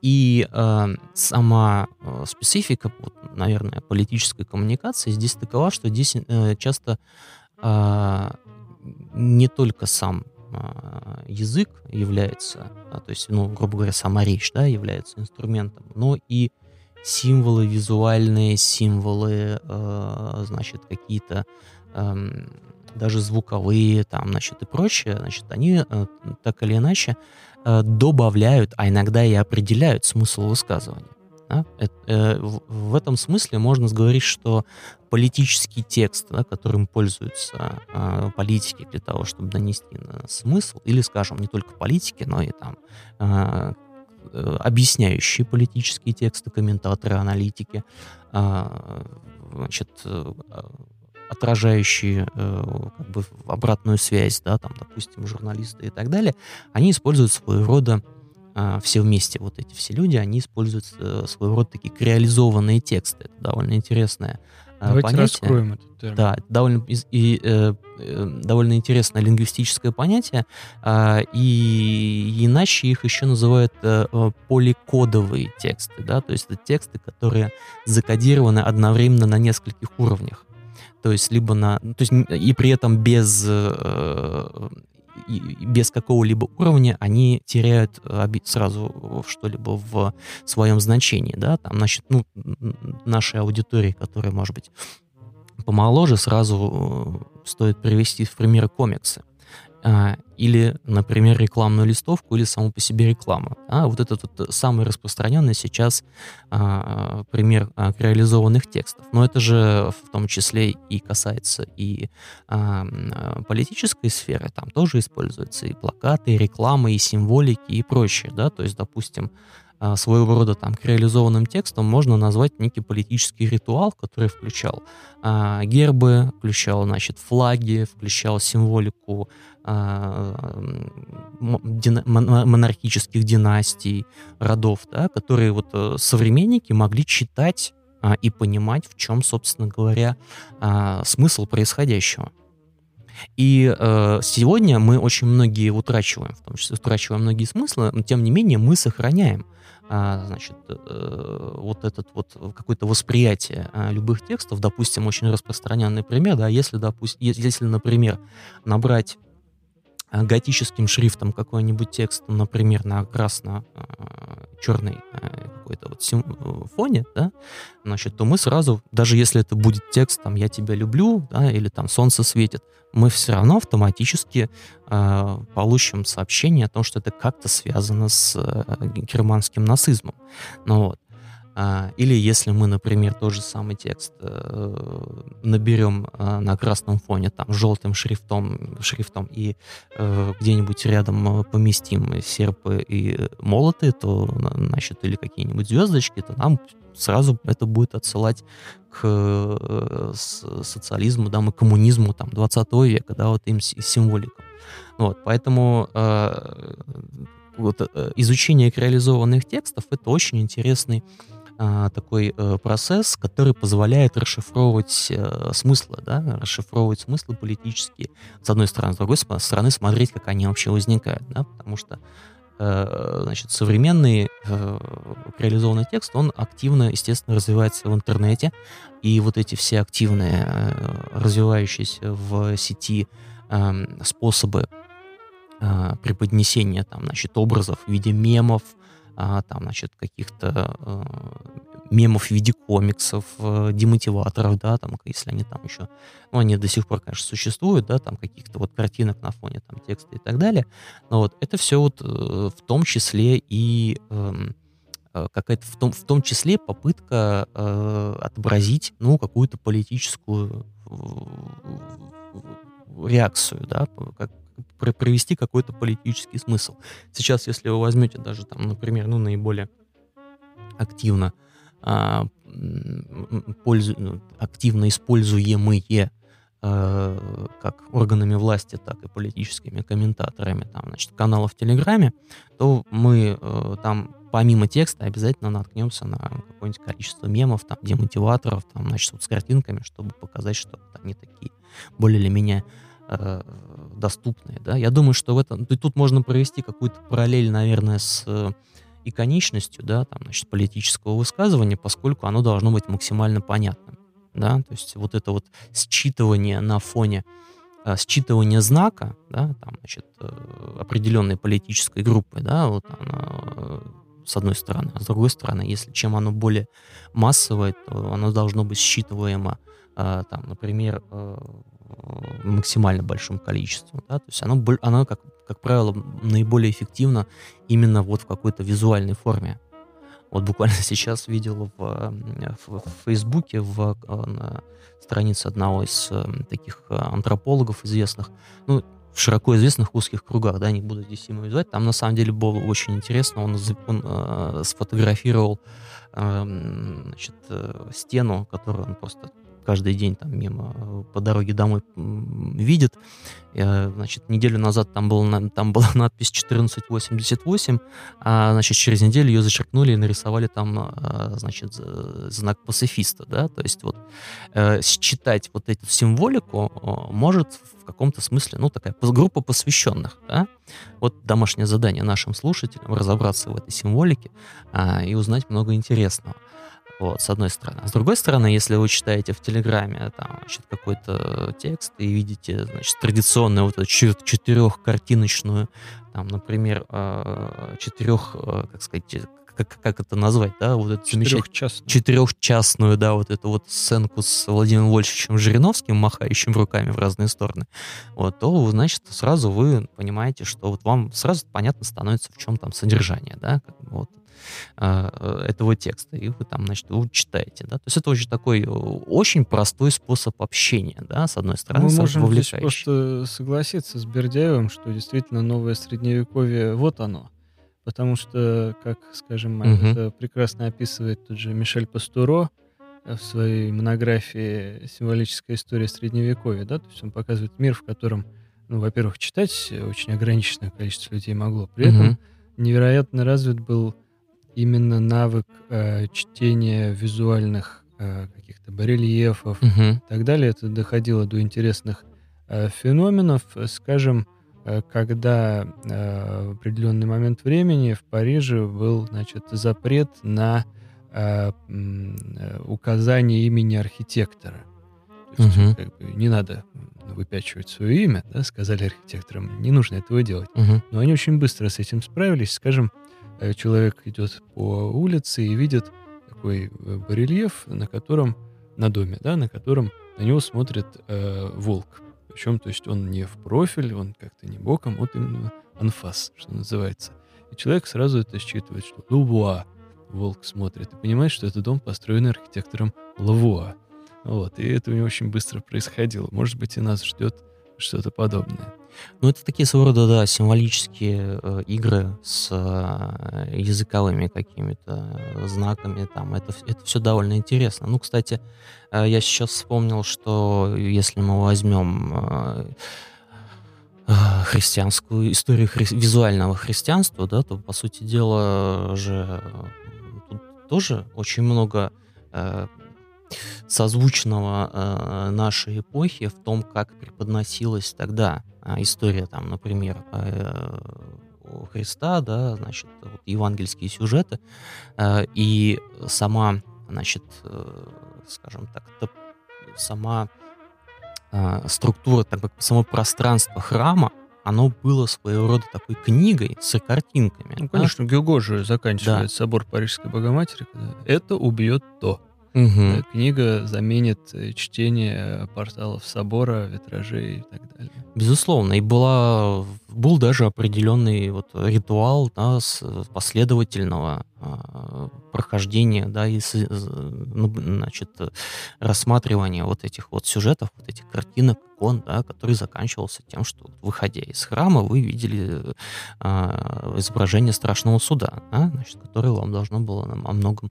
И э, сама э, специфика, вот, наверное, политической коммуникации здесь такова, что здесь э, часто э, не только сам э, язык является, да, то есть, ну, грубо говоря, сама речь, да, является инструментом, но и символы визуальные, символы, э, значит, какие-то э, даже звуковые, там, значит, и прочее, значит, они э, так или иначе э, добавляют, а иногда и определяют смысл высказывания. Да? Э, в, этом смысле можно говорить, что политический текст, да, которым пользуются э, политики для того, чтобы донести на смысл, или, скажем, не только политики, но и там э, э объясняющие политические тексты, комментаторы, аналитики, э, значит, э, отражающие э, как бы обратную связь, да, там, допустим, журналисты и так далее, они используют своего рода э, все вместе, вот эти все люди, они используют э, своего рода такие реализованные тексты. Это довольно интересное э, Давайте понятие. раскроем этот термин. Да, это довольно, и, э, э, довольно интересное лингвистическое понятие, э, и иначе их еще называют э, э, поликодовые тексты, да, то есть это тексты, которые закодированы одновременно на нескольких уровнях то есть либо на, то есть и при этом без э, без какого-либо уровня они теряют сразу что-либо в своем значении, да, там, значит, ну, нашей аудитории, которая, может быть, помоложе, сразу э, стоит привести в пример комиксы. А, или, например, рекламную листовку или саму по себе рекламу. А вот это вот самый распространенный сейчас а, пример а, реализованных текстов. Но это же в том числе и касается и а, политической сферы, там тоже используются и плакаты, и реклама, и символики, и прочее, да, то есть, допустим, а, своего рода там к реализованным текстом можно назвать некий политический ритуал, который включал а, гербы, включал, значит, флаги, включал символику а, монархических династий, родов, да, которые вот э, современники могли читать а, и понимать, в чем, собственно говоря, а, смысл происходящего. И э, сегодня мы очень многие утрачиваем, в том числе утрачиваем многие смыслы, но тем не менее мы сохраняем а, значит, э, вот этот вот какое-то восприятие а, любых текстов, допустим, очень распространенный пример, да, если, допустим, если, например, набрать готическим шрифтом какой-нибудь текст, например, на красно-черной какой-то вот э, фоне, да, значит, то мы сразу, даже если это будет текст, там, «я тебя люблю», да, или там «солнце светит», мы все равно автоматически э, получим сообщение о том, что это как-то связано с э, германским нацизмом. Ну, вот. А, или если мы, например, тот же самый текст э, наберем э, на красном фоне там желтым шрифтом, шрифтом и э, где-нибудь рядом поместим серпы и молоты, то, значит, или какие-нибудь звездочки, то нам сразу это будет отсылать к социализму, да, и коммунизму там 20 века, да, вот им символикам. Вот, поэтому вот, изучение реализованных текстов это очень интересный а, такой э, процесс, который позволяет расшифровывать э, смыслы, да, расшифровывать смыслы политические, с одной стороны, с другой стороны, смотреть, как они вообще возникают, да, потому что э, значит, современный э, реализованный текст, он активно, естественно, развивается в интернете, и вот эти все активные, э, развивающиеся в сети э, способы преподнесения там, значит, образов в виде мемов, а, там, значит, каких-то э, мемов в виде комиксов, э, демотиваторов, да, там, если они там еще, ну, они до сих пор, конечно, существуют, да, там, каких-то вот картинок на фоне там текста и так далее, но вот это все вот э, в том числе и эм, э, какая-то в том, в том числе попытка э, отобразить, ну, какую-то политическую реакцию, да, как, провести какой-то политический смысл. Сейчас, если вы возьмете даже там, например, ну, наиболее активно, а, пользу, ну, активно используемые а, как органами власти, так и политическими комментаторами там, значит, каналов в Телеграме, то мы э, там помимо текста обязательно наткнемся на какое-нибудь количество мемов, там, демотиваторов, там, значит, вот с картинками, чтобы показать, что они такие более или менее э, доступные. Да? Я думаю, что в этом... Тут можно провести какую-то параллель, наверное, с э, иконичностью, да, там, значит, политического высказывания, поскольку оно должно быть максимально понятным, да, то есть вот это вот считывание на фоне э, считывание знака, да, там, значит, э, определенной политической группы, да, вот она, э, с одной стороны, а с другой стороны, если чем оно более массовое, то оно должно быть считываемо, там, например, максимально большим количеством, да, то есть оно, оно как, как правило, наиболее эффективно именно вот в какой-то визуальной форме. Вот буквально сейчас видел в, в, в Фейсбуке, в, на странице одного из таких антропологов известных, ну, в широко известных узких кругах, да, не буду здесь ему звать, там на самом деле было очень интересно, он, он э, сфотографировал э, значит, э, стену, которую он просто каждый день там мимо э, по дороге домой видит. Э, значит, неделю назад там, был, там была надпись 1488, а значит, через неделю ее зачеркнули и нарисовали там, э, значит, знак пацифиста, да, то есть вот считать вот эту символику может в каком-то смысле, ну, такая группа посвященных, да, вот домашнее задание нашим слушателям разобраться в этой символике а, и узнать много интересного. Вот, с одной стороны. А с другой стороны, если вы читаете в Телеграме там, значит, какой-то текст и видите, значит, традиционную вот эту четырехкартиночную, там, например, а, четырех, а, как сказать, как, как это назвать, да, вот эту четырехчастную. четырехчастную, да, вот эту вот сценку с Владимиром Вольфовичем Жириновским, махающим руками в разные стороны, вот, то, значит, сразу вы понимаете, что вот вам сразу понятно становится, в чем там содержание, да, вот, а, этого текста, и вы там, значит, его читаете, да, то есть это очень такой очень простой способ общения, да, с одной стороны, Мы можем здесь просто согласиться с Бердяевым, что действительно новое средневековье, вот оно, потому что, как, скажем, угу. это прекрасно описывает тот же Мишель Пастуро в своей монографии «Символическая история Средневековья», да, то есть он показывает мир, в котором, ну, во-первых, читать очень ограниченное количество людей могло, при угу. этом невероятно развит был именно навык э, чтения визуальных э, каких-то барельефов угу. и так далее. Это доходило до интересных э, феноменов. Скажем, э, когда э, в определенный момент времени в Париже был значит, запрет на э, э, указание имени архитектора. То есть, угу. как бы, не надо выпячивать свое имя, да, сказали архитекторам, не нужно этого делать. Угу. Но они очень быстро с этим справились. Скажем, Э, человек идет по улице и видит такой э, барельеф, на котором, на доме, да, на котором на него смотрит э, волк. Причем, то есть он не в профиль, он как-то не боком, вот именно анфас, что называется. И человек сразу это считывает, что Лувуа волк смотрит, и понимает, что этот дом построен архитектором Лавуа. Вот, и это у него очень быстро происходило. Может быть, и нас ждет что-то подобное. Ну, это такие своего рода, да, символические э, игры с э, языковыми какими-то знаками. Там. Это, это все довольно интересно. Ну, кстати, э, я сейчас вспомнил, что если мы возьмем э, э, христианскую историю хри- визуального христианства, да, то, по сути дела, же тут тоже очень много э, созвучного э, нашей эпохи в том, как преподносилась тогда э, история, там, например, э, Христа, да, значит, вот, евангельские сюжеты, э, и сама, значит, э, скажем так, сама структура, так как само пространство храма, оно было своего рода такой книгой с картинками. Ну, конечно, да? Гюго же заканчивает да. собор Парижской Богоматери, это убьет то. Угу. Книга заменит чтение порталов собора, витражей и так далее. Безусловно, и была, был даже определенный вот ритуал да, с последовательного а, прохождения, да, и ну, значит, рассматривания вот этих вот сюжетов, вот этих картинок, икон, да, который заканчивался тем, что выходя из храма, вы видели э, изображение страшного суда, да, значит, которое вам должно было нам о многом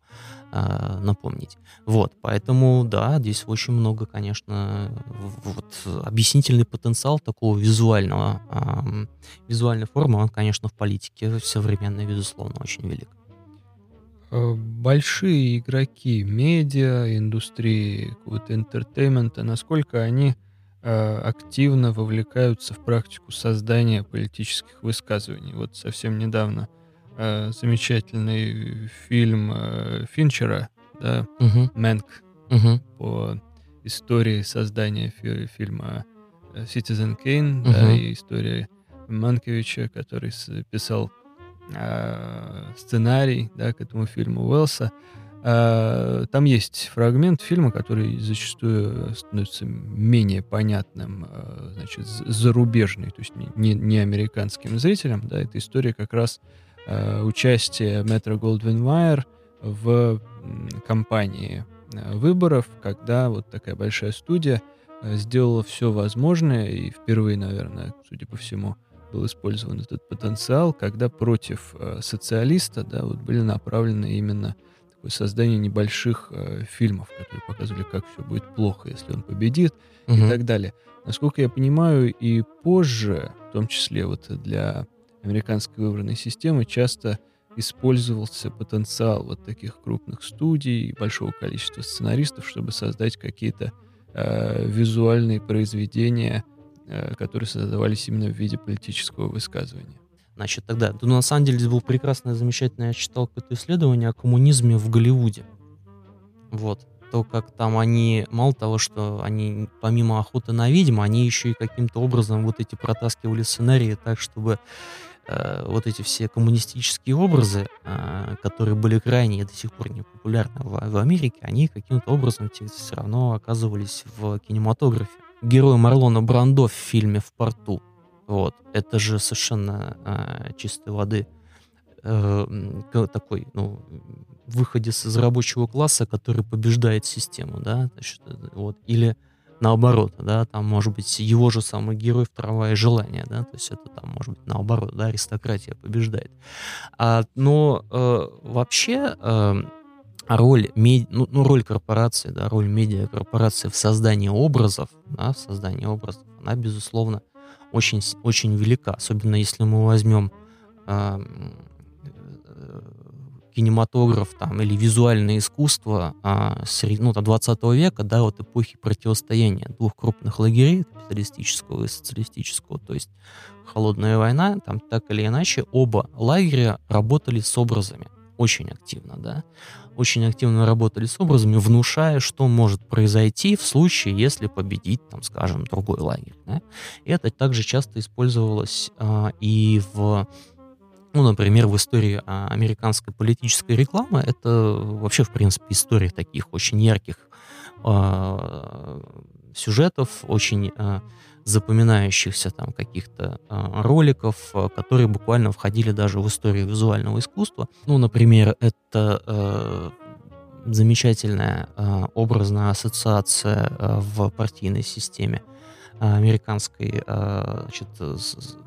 э, напомнить. Вот, поэтому, да, здесь очень много, конечно, вот объяснительный потенциал такого визуального, э, визуальной формы, он, конечно, в политике современной, безусловно, очень велик. Э, большие игроки медиа, индустрии, какого-то entertainment а, насколько они э, активно вовлекаются в практику создания политических высказываний. Вот совсем недавно э, замечательный фильм Финчера, да, Мгм. Mank, Мгм. по истории создания фи- фильма Citizen Kane, да, Мгм. и история Манкевича, который писал э, сценарий, да, к этому фильму Уэллса. Э, Там есть фрагмент фильма, который зачастую становится менее понятным, э, значит, зарубежный, то есть не, не- американским зрителям. Да, это история как раз э, участия Метро Голдвин Майер в кампании выборов, когда вот такая большая студия сделала все возможное, и впервые, наверное, судя по всему, был использован этот потенциал, когда против э, социалиста да, вот были направлены именно такое создание небольших э, фильмов, которые показывали, как все будет плохо, если он победит, и Мгм. так далее. Насколько я понимаю, и позже, в том числе вот для американской выборной системы, часто использовался потенциал вот таких крупных студий и большого количества сценаристов, чтобы создать какие-то э, визуальные произведения, которые создавались именно в виде политического высказывания. Значит, тогда, ну, на самом деле, здесь был прекрасное, замечательное, я читал какое-то исследование о коммунизме в Голливуде. Вот. То, как там они, мало того, что они помимо охоты на ведьм, они еще и каким-то образом вот эти протаскивали сценарии так, чтобы э, вот эти все коммунистические образы, э, которые были крайне и до сих пор не популярны в, в Америке, они каким-то образом все равно оказывались в кинематографе. Герой Марлона Брандо в фильме «В порту», вот, это же совершенно э, чистой воды э, такой, ну, выходец из рабочего класса, который побеждает систему, да, значит, э, вот, или наоборот, да, там может быть его же самый герой второе желание, да, то есть это там может быть наоборот, да, аристократия побеждает. А, но э, вообще э, роль, мед- ну, ну, роль корпорации, да, роль медиакорпорации в создании образов, да, в создании образов, она, безусловно, очень, очень велика, особенно если мы возьмем а, э, кинематограф там, или визуальное искусство а, сред- ну, там, 20 века, да, вот эпохи противостояния двух крупных лагерей, капиталистического и социалистического, то есть холодная война, там так или иначе оба лагеря работали с образами очень активно, да, очень активно работали с образами, внушая, что может произойти в случае, если победит, там, скажем, другой лагерь. да. И это также часто использовалось а, и в, ну, например, в истории а, американской политической рекламы. Это вообще, в принципе, история таких очень ярких а, сюжетов, очень а, запоминающихся там каких-то а, роликов, а, которые буквально входили даже в историю визуального искусства. Ну, например, это э, замечательная э, образная ассоциация э, в партийной системе э, американской, э, значит, с-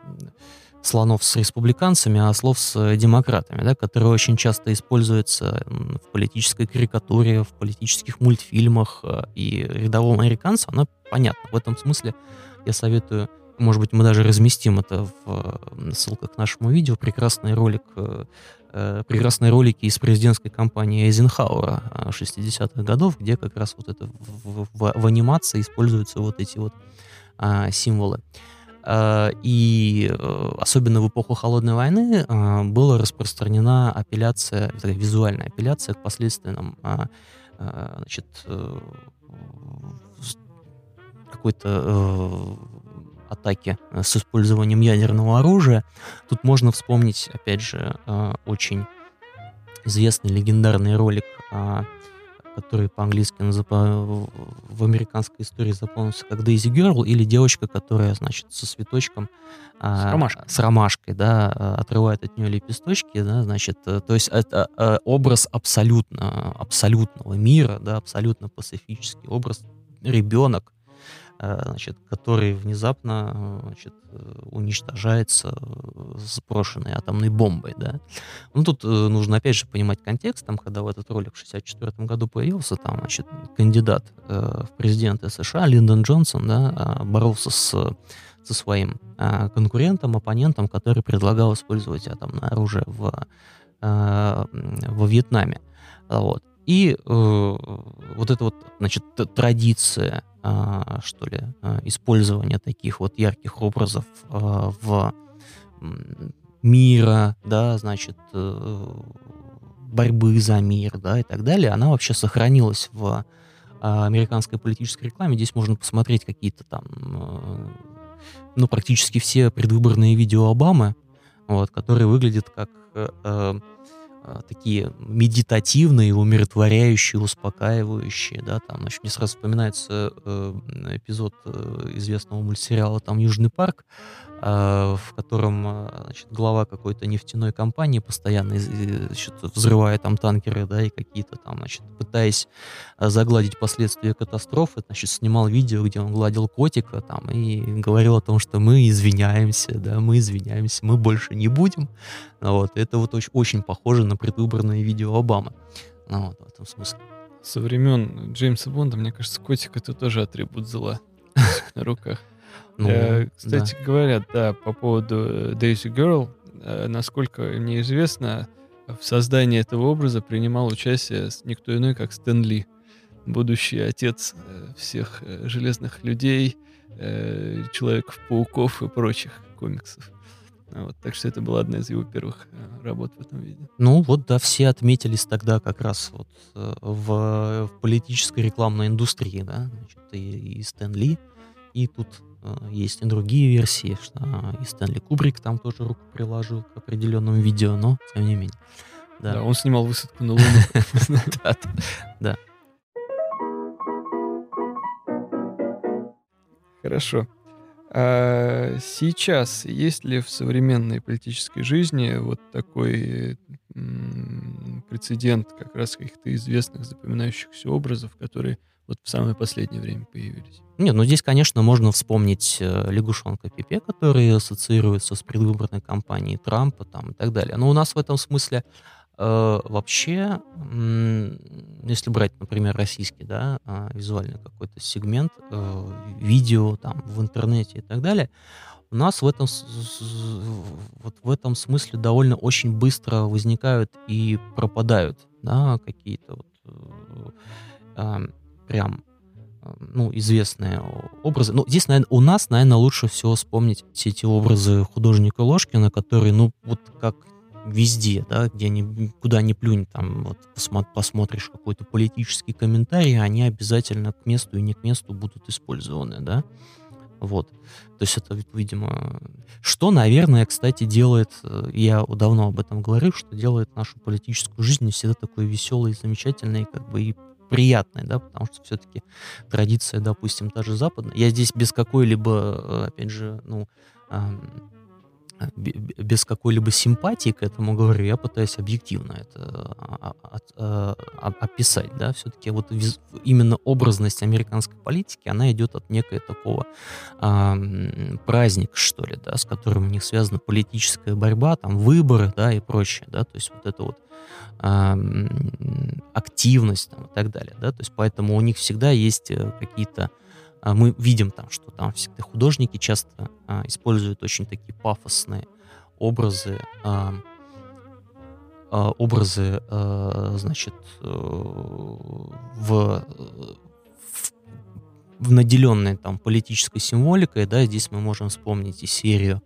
слонов с республиканцами, а ослов с демократами, да, которая очень часто используется м, в политической карикатуре, в политических мультфильмах, э, и рядовому американцу она понятна. В этом смысле я советую, может быть, мы даже разместим это в э, ссылках к нашему видео, прекрасный ролик, э, э, прекрасные ролики из президентской кампании Эйзенхауэра э, 60-х годов, где как раз вот это в, в- в анимации используются вот эти вот а, символы. И э, особенно в эпоху Холодной войны была распространена апелляция, визуальная апелляция к последственным а, значит, э, какой-то э, атаки э, с использованием ядерного оружия. Тут можно вспомнить, опять же, э, очень известный легендарный ролик, а, который по-английски в американской истории запомнился как Daisy Girl, или девочка, которая, значит, со цветочком а, С ромашкой. с ромашкой, да, отрывает от нее лепесточки, да, значит, то есть это образ абсолютно, абсолютного мира, да, абсолютно пацифический образ, ребенок, значит, который внезапно э, значит, э, уничтожается э, сброшенной атомной бомбой, да. Ну, тут э, нужно, опять же, понимать контекст, там, когда в этот ролик в 64 году появился, там, значит, кандидат э, в президенты США Линдон Джонсон, да, боролся с со своим конкурентом, оппонентом, который предлагал использовать атомное оружие в, во Вьетнаме. Вот. И э, вот эта вот, значит, традиция, а, что ли, а, использования таких вот ярких образов а, в мира, да, значит, э, борьбы за мир, да, и так далее, она вообще сохранилась в американской политической рекламе. Здесь можно посмотреть какие-то там, э, ну, практически все предвыборные видео Обамы, вот, которые выглядят как э, э, такие медитативные, умиротворяющие, успокаивающие, да, там, значит, мне сразу вспоминается э, эпизод э, известного мультсериала там «Южный парк», а, в котором а, значит, глава какой-то нефтяной компании постоянно значит, взрывая там танкеры, да, и какие-то там, значит, пытаясь а, загладить последствия катастрофы, значит, снимал видео, где он гладил котика там и говорил о том, что мы извиняемся, да, мы извиняемся, мы больше не будем. Вот, это вот очень, очень похоже на предвыборное видео Обамы. Ну, вот, в этом смысле. Со времен Джеймса Бонда, мне кажется, котик это тоже атрибут зла на руках. Ну, э, кстати да. говоря, да, по поводу э, Daisy Girl, э, насколько мне известно, в создании этого образа принимал участие никто иной, как Стэн Ли, будущий отец всех железных людей, Человеков-пауков и прочих комиксов. Вот, так что это была одна из его первых работ в этом виде. Ну вот, да, все отметились тогда как раз вот в, в политической рекламной индустрии, да, значит, и, и Стэн Ли, и тут Э, есть и другие версии, что и Стэнли Кубрик там тоже руку приложил к определенному видео, но тем не менее. Да, да он снимал высадку на Луну. Да. Хорошо. А сейчас есть ли в современной политической жизни вот такой прецедент как раз каких-то известных запоминающихся образов, которые вот в самое последнее время появились? Нет, ну здесь, конечно, можно вспомнить э, лягушонка Пипе, который ассоциируется с предвыборной кампанией Трампа там, и так далее. Но у нас в этом смысле э, вообще, э, если брать, например, российский, да, э, визуальный какой-то сегмент, э, видео там в интернете и так далее, у нас в этом, вот в этом смысле довольно очень быстро возникают и пропадают да, какие-то вот, э, э прям ну, известные образы. Ну, здесь, наверное, у нас, наверное, лучше всего вспомнить все эти образы художника Ложкина, которые, ну, вот как везде, да, где ни, куда ни плюнь, там, вот посмотришь какой-то политический комментарий, они обязательно к месту и не к месту будут использованы, да. Вот. То есть это, видимо, что, наверное, кстати, делает, э, я давно об этом говорил, что делает нашу политическую жизнь всегда такой веселой, замечательной, как бы и приятной, да, потому что все-таки традиция, допустим, та же западная. Я здесь без какой-либо, э, опять же, ну, без какой-либо симпатии к этому говорю, я пытаюсь объективно это а, а, а, описать, да, все-таки вот именно образность американской политики, она идет от некой такого праздника, что ли, да, с которым у них связана политическая борьба, там, выборы, да, и прочее, да, то есть вот это вот активность там, и так далее, да, то есть поэтому у них всегда есть э, какие-то а, мы видим там, что там всегда художники часто а, используют очень такие пафосные образы, а, а, образы, а, значит, э, в, в, в наделенной там политической символикой, да, здесь мы можем вспомнить и серию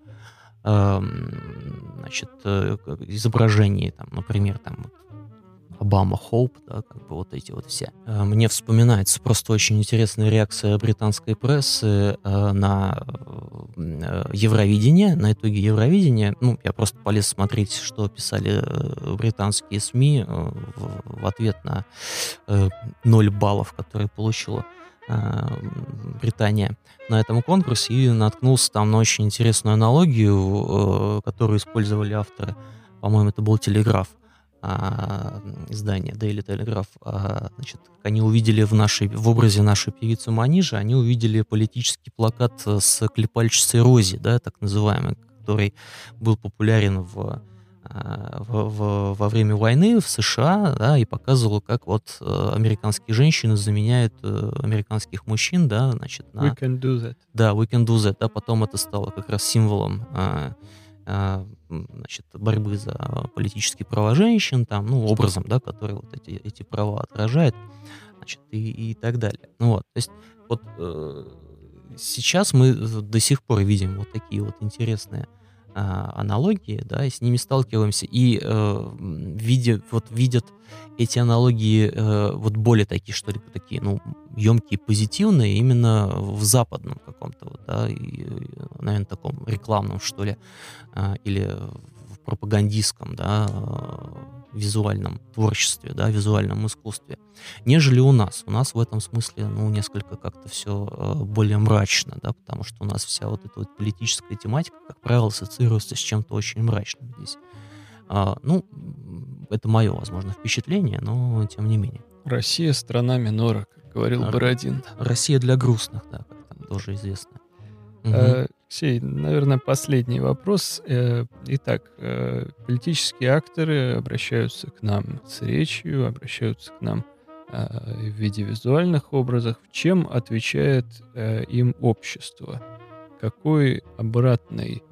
значит, э, изображений, там, например, там, Обама Хоуп, да, как бы вот эти вот все. Э, мне вспоминается просто очень интересная реакция британской прессы э, на э, Евровидение, на итоги Евровидения. Ну, я просто полез смотреть, что писали британские СМИ в, ответ на 0 баллов, которые получила Британия на этом конкурсе и наткнулся там на очень интересную аналогию, которую использовали авторы. По-моему, это был Телеграф а, издание Daily Telegraph, а, значит, они увидели в, нашей, в образе нашей певицы Манижи, они увидели политический плакат с клепальщицей Рози, да, так называемый, который был популярен в, а, в, в, во время войны в США, да, и показывал, как вот э, американские женщины заменяют э, американских мужчин, да, значит, на... We can do that. Да, we can do that, да, потом это стало как раз символом а, значит, борьбы за политические права женщин, там, ну, образом, да, который вот эти, эти права отражает, значит, и, и так далее. Ну, вот, то есть вот э, сейчас мы до сих пор видим вот такие вот интересные а, аналогии, да, и с ними сталкиваемся, и э, видя, вот видят эти аналогии э, вот более такие, что ли, такие, ну, емкие, позитивные именно в западном каком-то, вот, да, и, наверное, таком рекламном, что ли, э, или в пропагандистском, да, визуальном творчестве, да, визуальном искусстве, нежели у нас. У нас в этом смысле, ну, несколько как-то все э, более мрачно, да, потому что у нас вся вот эта вот политическая тематика, как правило, ассоциируется с чем-то очень мрачным здесь. А, ну, это мое, возможно, впечатление, но тем не менее. Россия — страна минора, как говорил Р- Бородин. Россия для грустных, да, как там тоже известно. Угу. Алексей, наверное, последний вопрос. Э, итак, э, политические акторы обращаются к нам с речью, обращаются к нам э, в виде визуальных образов. Чем отвечает им общество? Какой обратный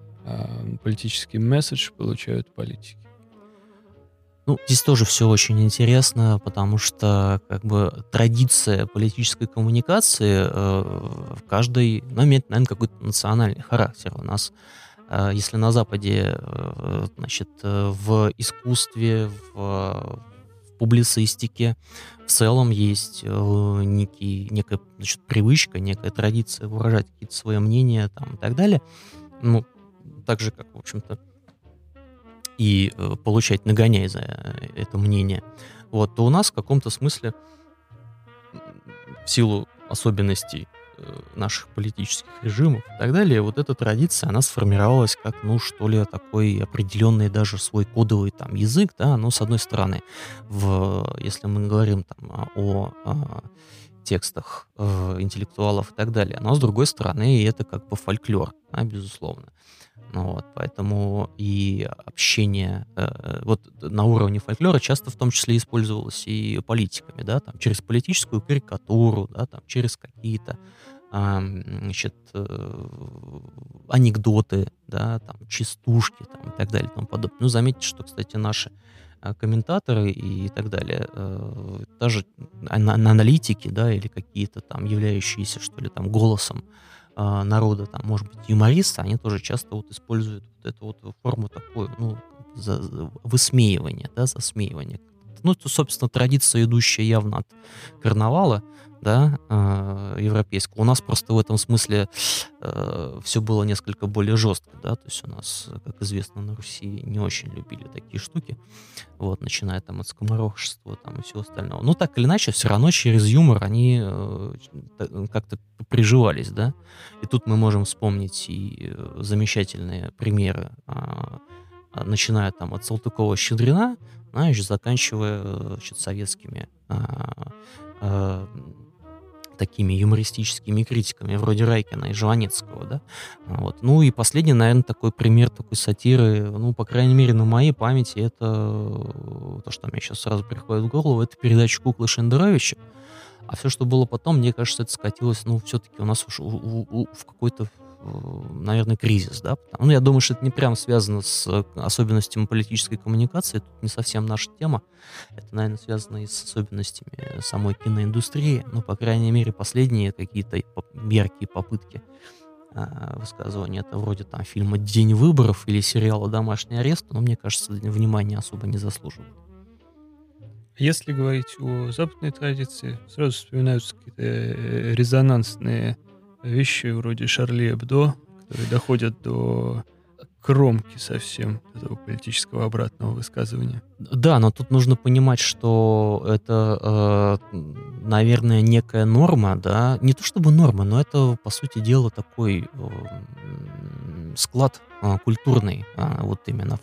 политический месседж получают политики? Ну, здесь тоже все очень интересно, потому что как бы традиция политической коммуникации э, в каждой, ну, имеет, наверное, какой-то национальный характер. У нас, э, если на Западе, э, значит, э, в искусстве, в, в публицистике в целом есть э, некий, некая значит, привычка, некая традиция выражать какие-то свои мнения там, и так далее. Ну, так же, как, в общем-то, и э, получать нагоняй за это мнение, вот, то у нас в каком-то смысле в силу особенностей э, наших политических режимов и так далее, вот эта традиция, она сформировалась как, ну, что ли, такой определенный даже свой кодовый там язык, да, ну, с одной стороны, в, если мы говорим там о, о текстах э, интеллектуалов и так далее, но с другой стороны, это как бы фольклор, да, безусловно. Ну вот, поэтому и общение э, вот на уровне фольклора часто в том числе использовалось и политиками, да, там, через политическую карикатуру, да, там, через какие-то э, значит, э, анекдоты, да, там, частушки там, и так далее и тому подобное. Ну, заметьте, что, кстати, наши э, комментаторы и так далее, э, даже аналитики, да, или какие-то там являющиеся, что ли, там, голосом э, народа, там, может быть, юмористы, они тоже часто вот используют вот эту вот форму такой, ну, за, высмеивания, да, засмеивания. Ну, это, собственно, традиция, идущая явно от карнавала, да, э, европейского. У нас просто в этом смысле э, все было несколько более жестко, да, то есть у нас, как известно, на Руси не очень любили такие штуки, вот, начиная там от скоморохшества там и всего остального. Ну, так или иначе, все равно через юмор они э, как-то приживались, да, и тут мы можем вспомнить и э, замечательные примеры, э, начиная там от Салтыкова-Щедрина, знаешь, заканчивая значит, советскими э, такими юмористическими критиками, вроде Райкина и Жванецкого, да. Вот. Ну и последний, наверное, такой пример такой сатиры, ну, по крайней мере, на моей памяти, это то, что мне сейчас сразу приходит в голову, это передача Куклы Шендеровича. А все, что было потом, мне кажется, это скатилось, ну, все-таки у нас уж в, в какой-то наверное, кризис, да. Ну, я думаю, что это не прям связано с э, особенностями политической коммуникации, это не совсем наша тема. Это, наверное, связано и с особенностями самой киноиндустрии. Ну, по крайней мере, последние какие-то яркие попытки а, высказывания. Это вроде там фильма «День выборов» или сериала «Домашний арест», но мне кажется, внимания особо не заслуживают. Если говорить о западной традиции, сразу вспоминаются какие-то э, резонансные вещи вроде Шарли Эбдо, которые доходят до кромки совсем этого политического обратного высказывания. Да, но тут нужно понимать, что это, э, наверное, некая норма, да, не то чтобы норма, но это, по сути дела, такой э, склад э, культурный, э, вот именно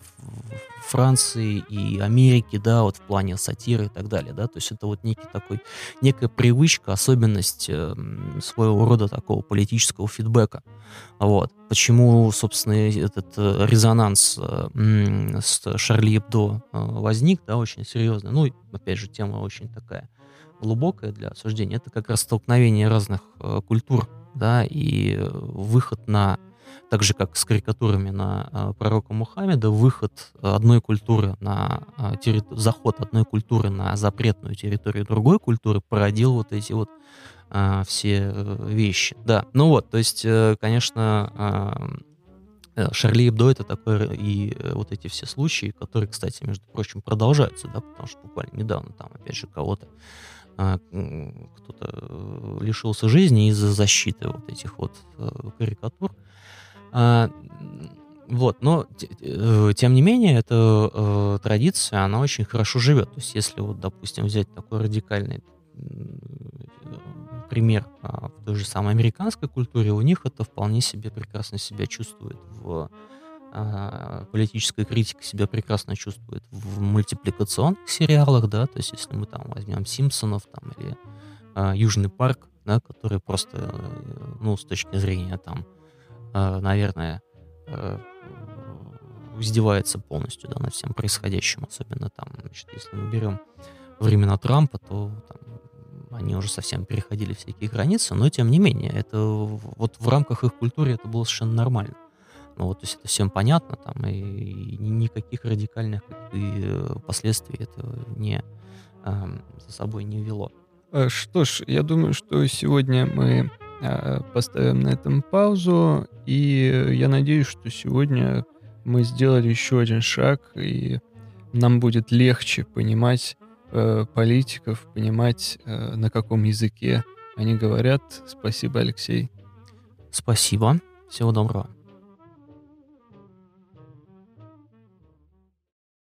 Франции и Америки, да, вот в плане сатиры и так далее, да, то есть это вот некий такой, некая привычка, особенность э, своего рода такого политического фидбэка, вот. Почему, собственно, этот э, резонанс э, с Шарли Эбдо э, возник, да, очень серьезный, ну, опять же, тема очень такая глубокая для обсуждения, это как раз столкновение разных э, культур, да, и выход на так же, как с карикатурами на э, пророка Мухаммеда, выход одной культуры на э, терри... заход одной культуры на запретную территорию другой культуры породил вот эти вот э, все вещи. Да, ну вот, то есть, э, конечно, э, Э, Шарли Эбдо это такое, и э, вот эти все случаи, которые, кстати, между прочим, продолжаются, да, потому что буквально недавно там, опять же, кого-то а, кто-то лишился жизни из-за защиты вот этих вот карикатур. А, вот, но тем не менее, эта традиция, она очень хорошо живет. То есть, если вот, допустим, взять такой радикальный пример а, в той же самой американской культуре, у них это вполне себе прекрасно себя чувствует в а, политическая критика себя прекрасно чувствует в мультипликационных сериалах, да, то есть если мы там возьмем Симпсонов там или а, Южный парк, да, который просто, э, ну, с точки зрения там, а, наверное, а, издевается полностью, да, над всем происходящим, особенно там, значит, если мы берем времена Трампа, то там, они уже совсем переходили всякие границы, но тем не менее, это вот в рамках их культуры это было совершенно нормально. Ну вот, то есть это всем понятно, там, и, и никаких радикальных и э, последствий это не э, за собой не вело. Э, что ж, я думаю, что сегодня мы э, поставим на этом паузу, и я надеюсь, что сегодня мы сделали еще один шаг, и нам будет легче понимать э, политиков, понимать, э, на каком языке они говорят. Спасибо, Алексей. Спасибо. Всего доброго.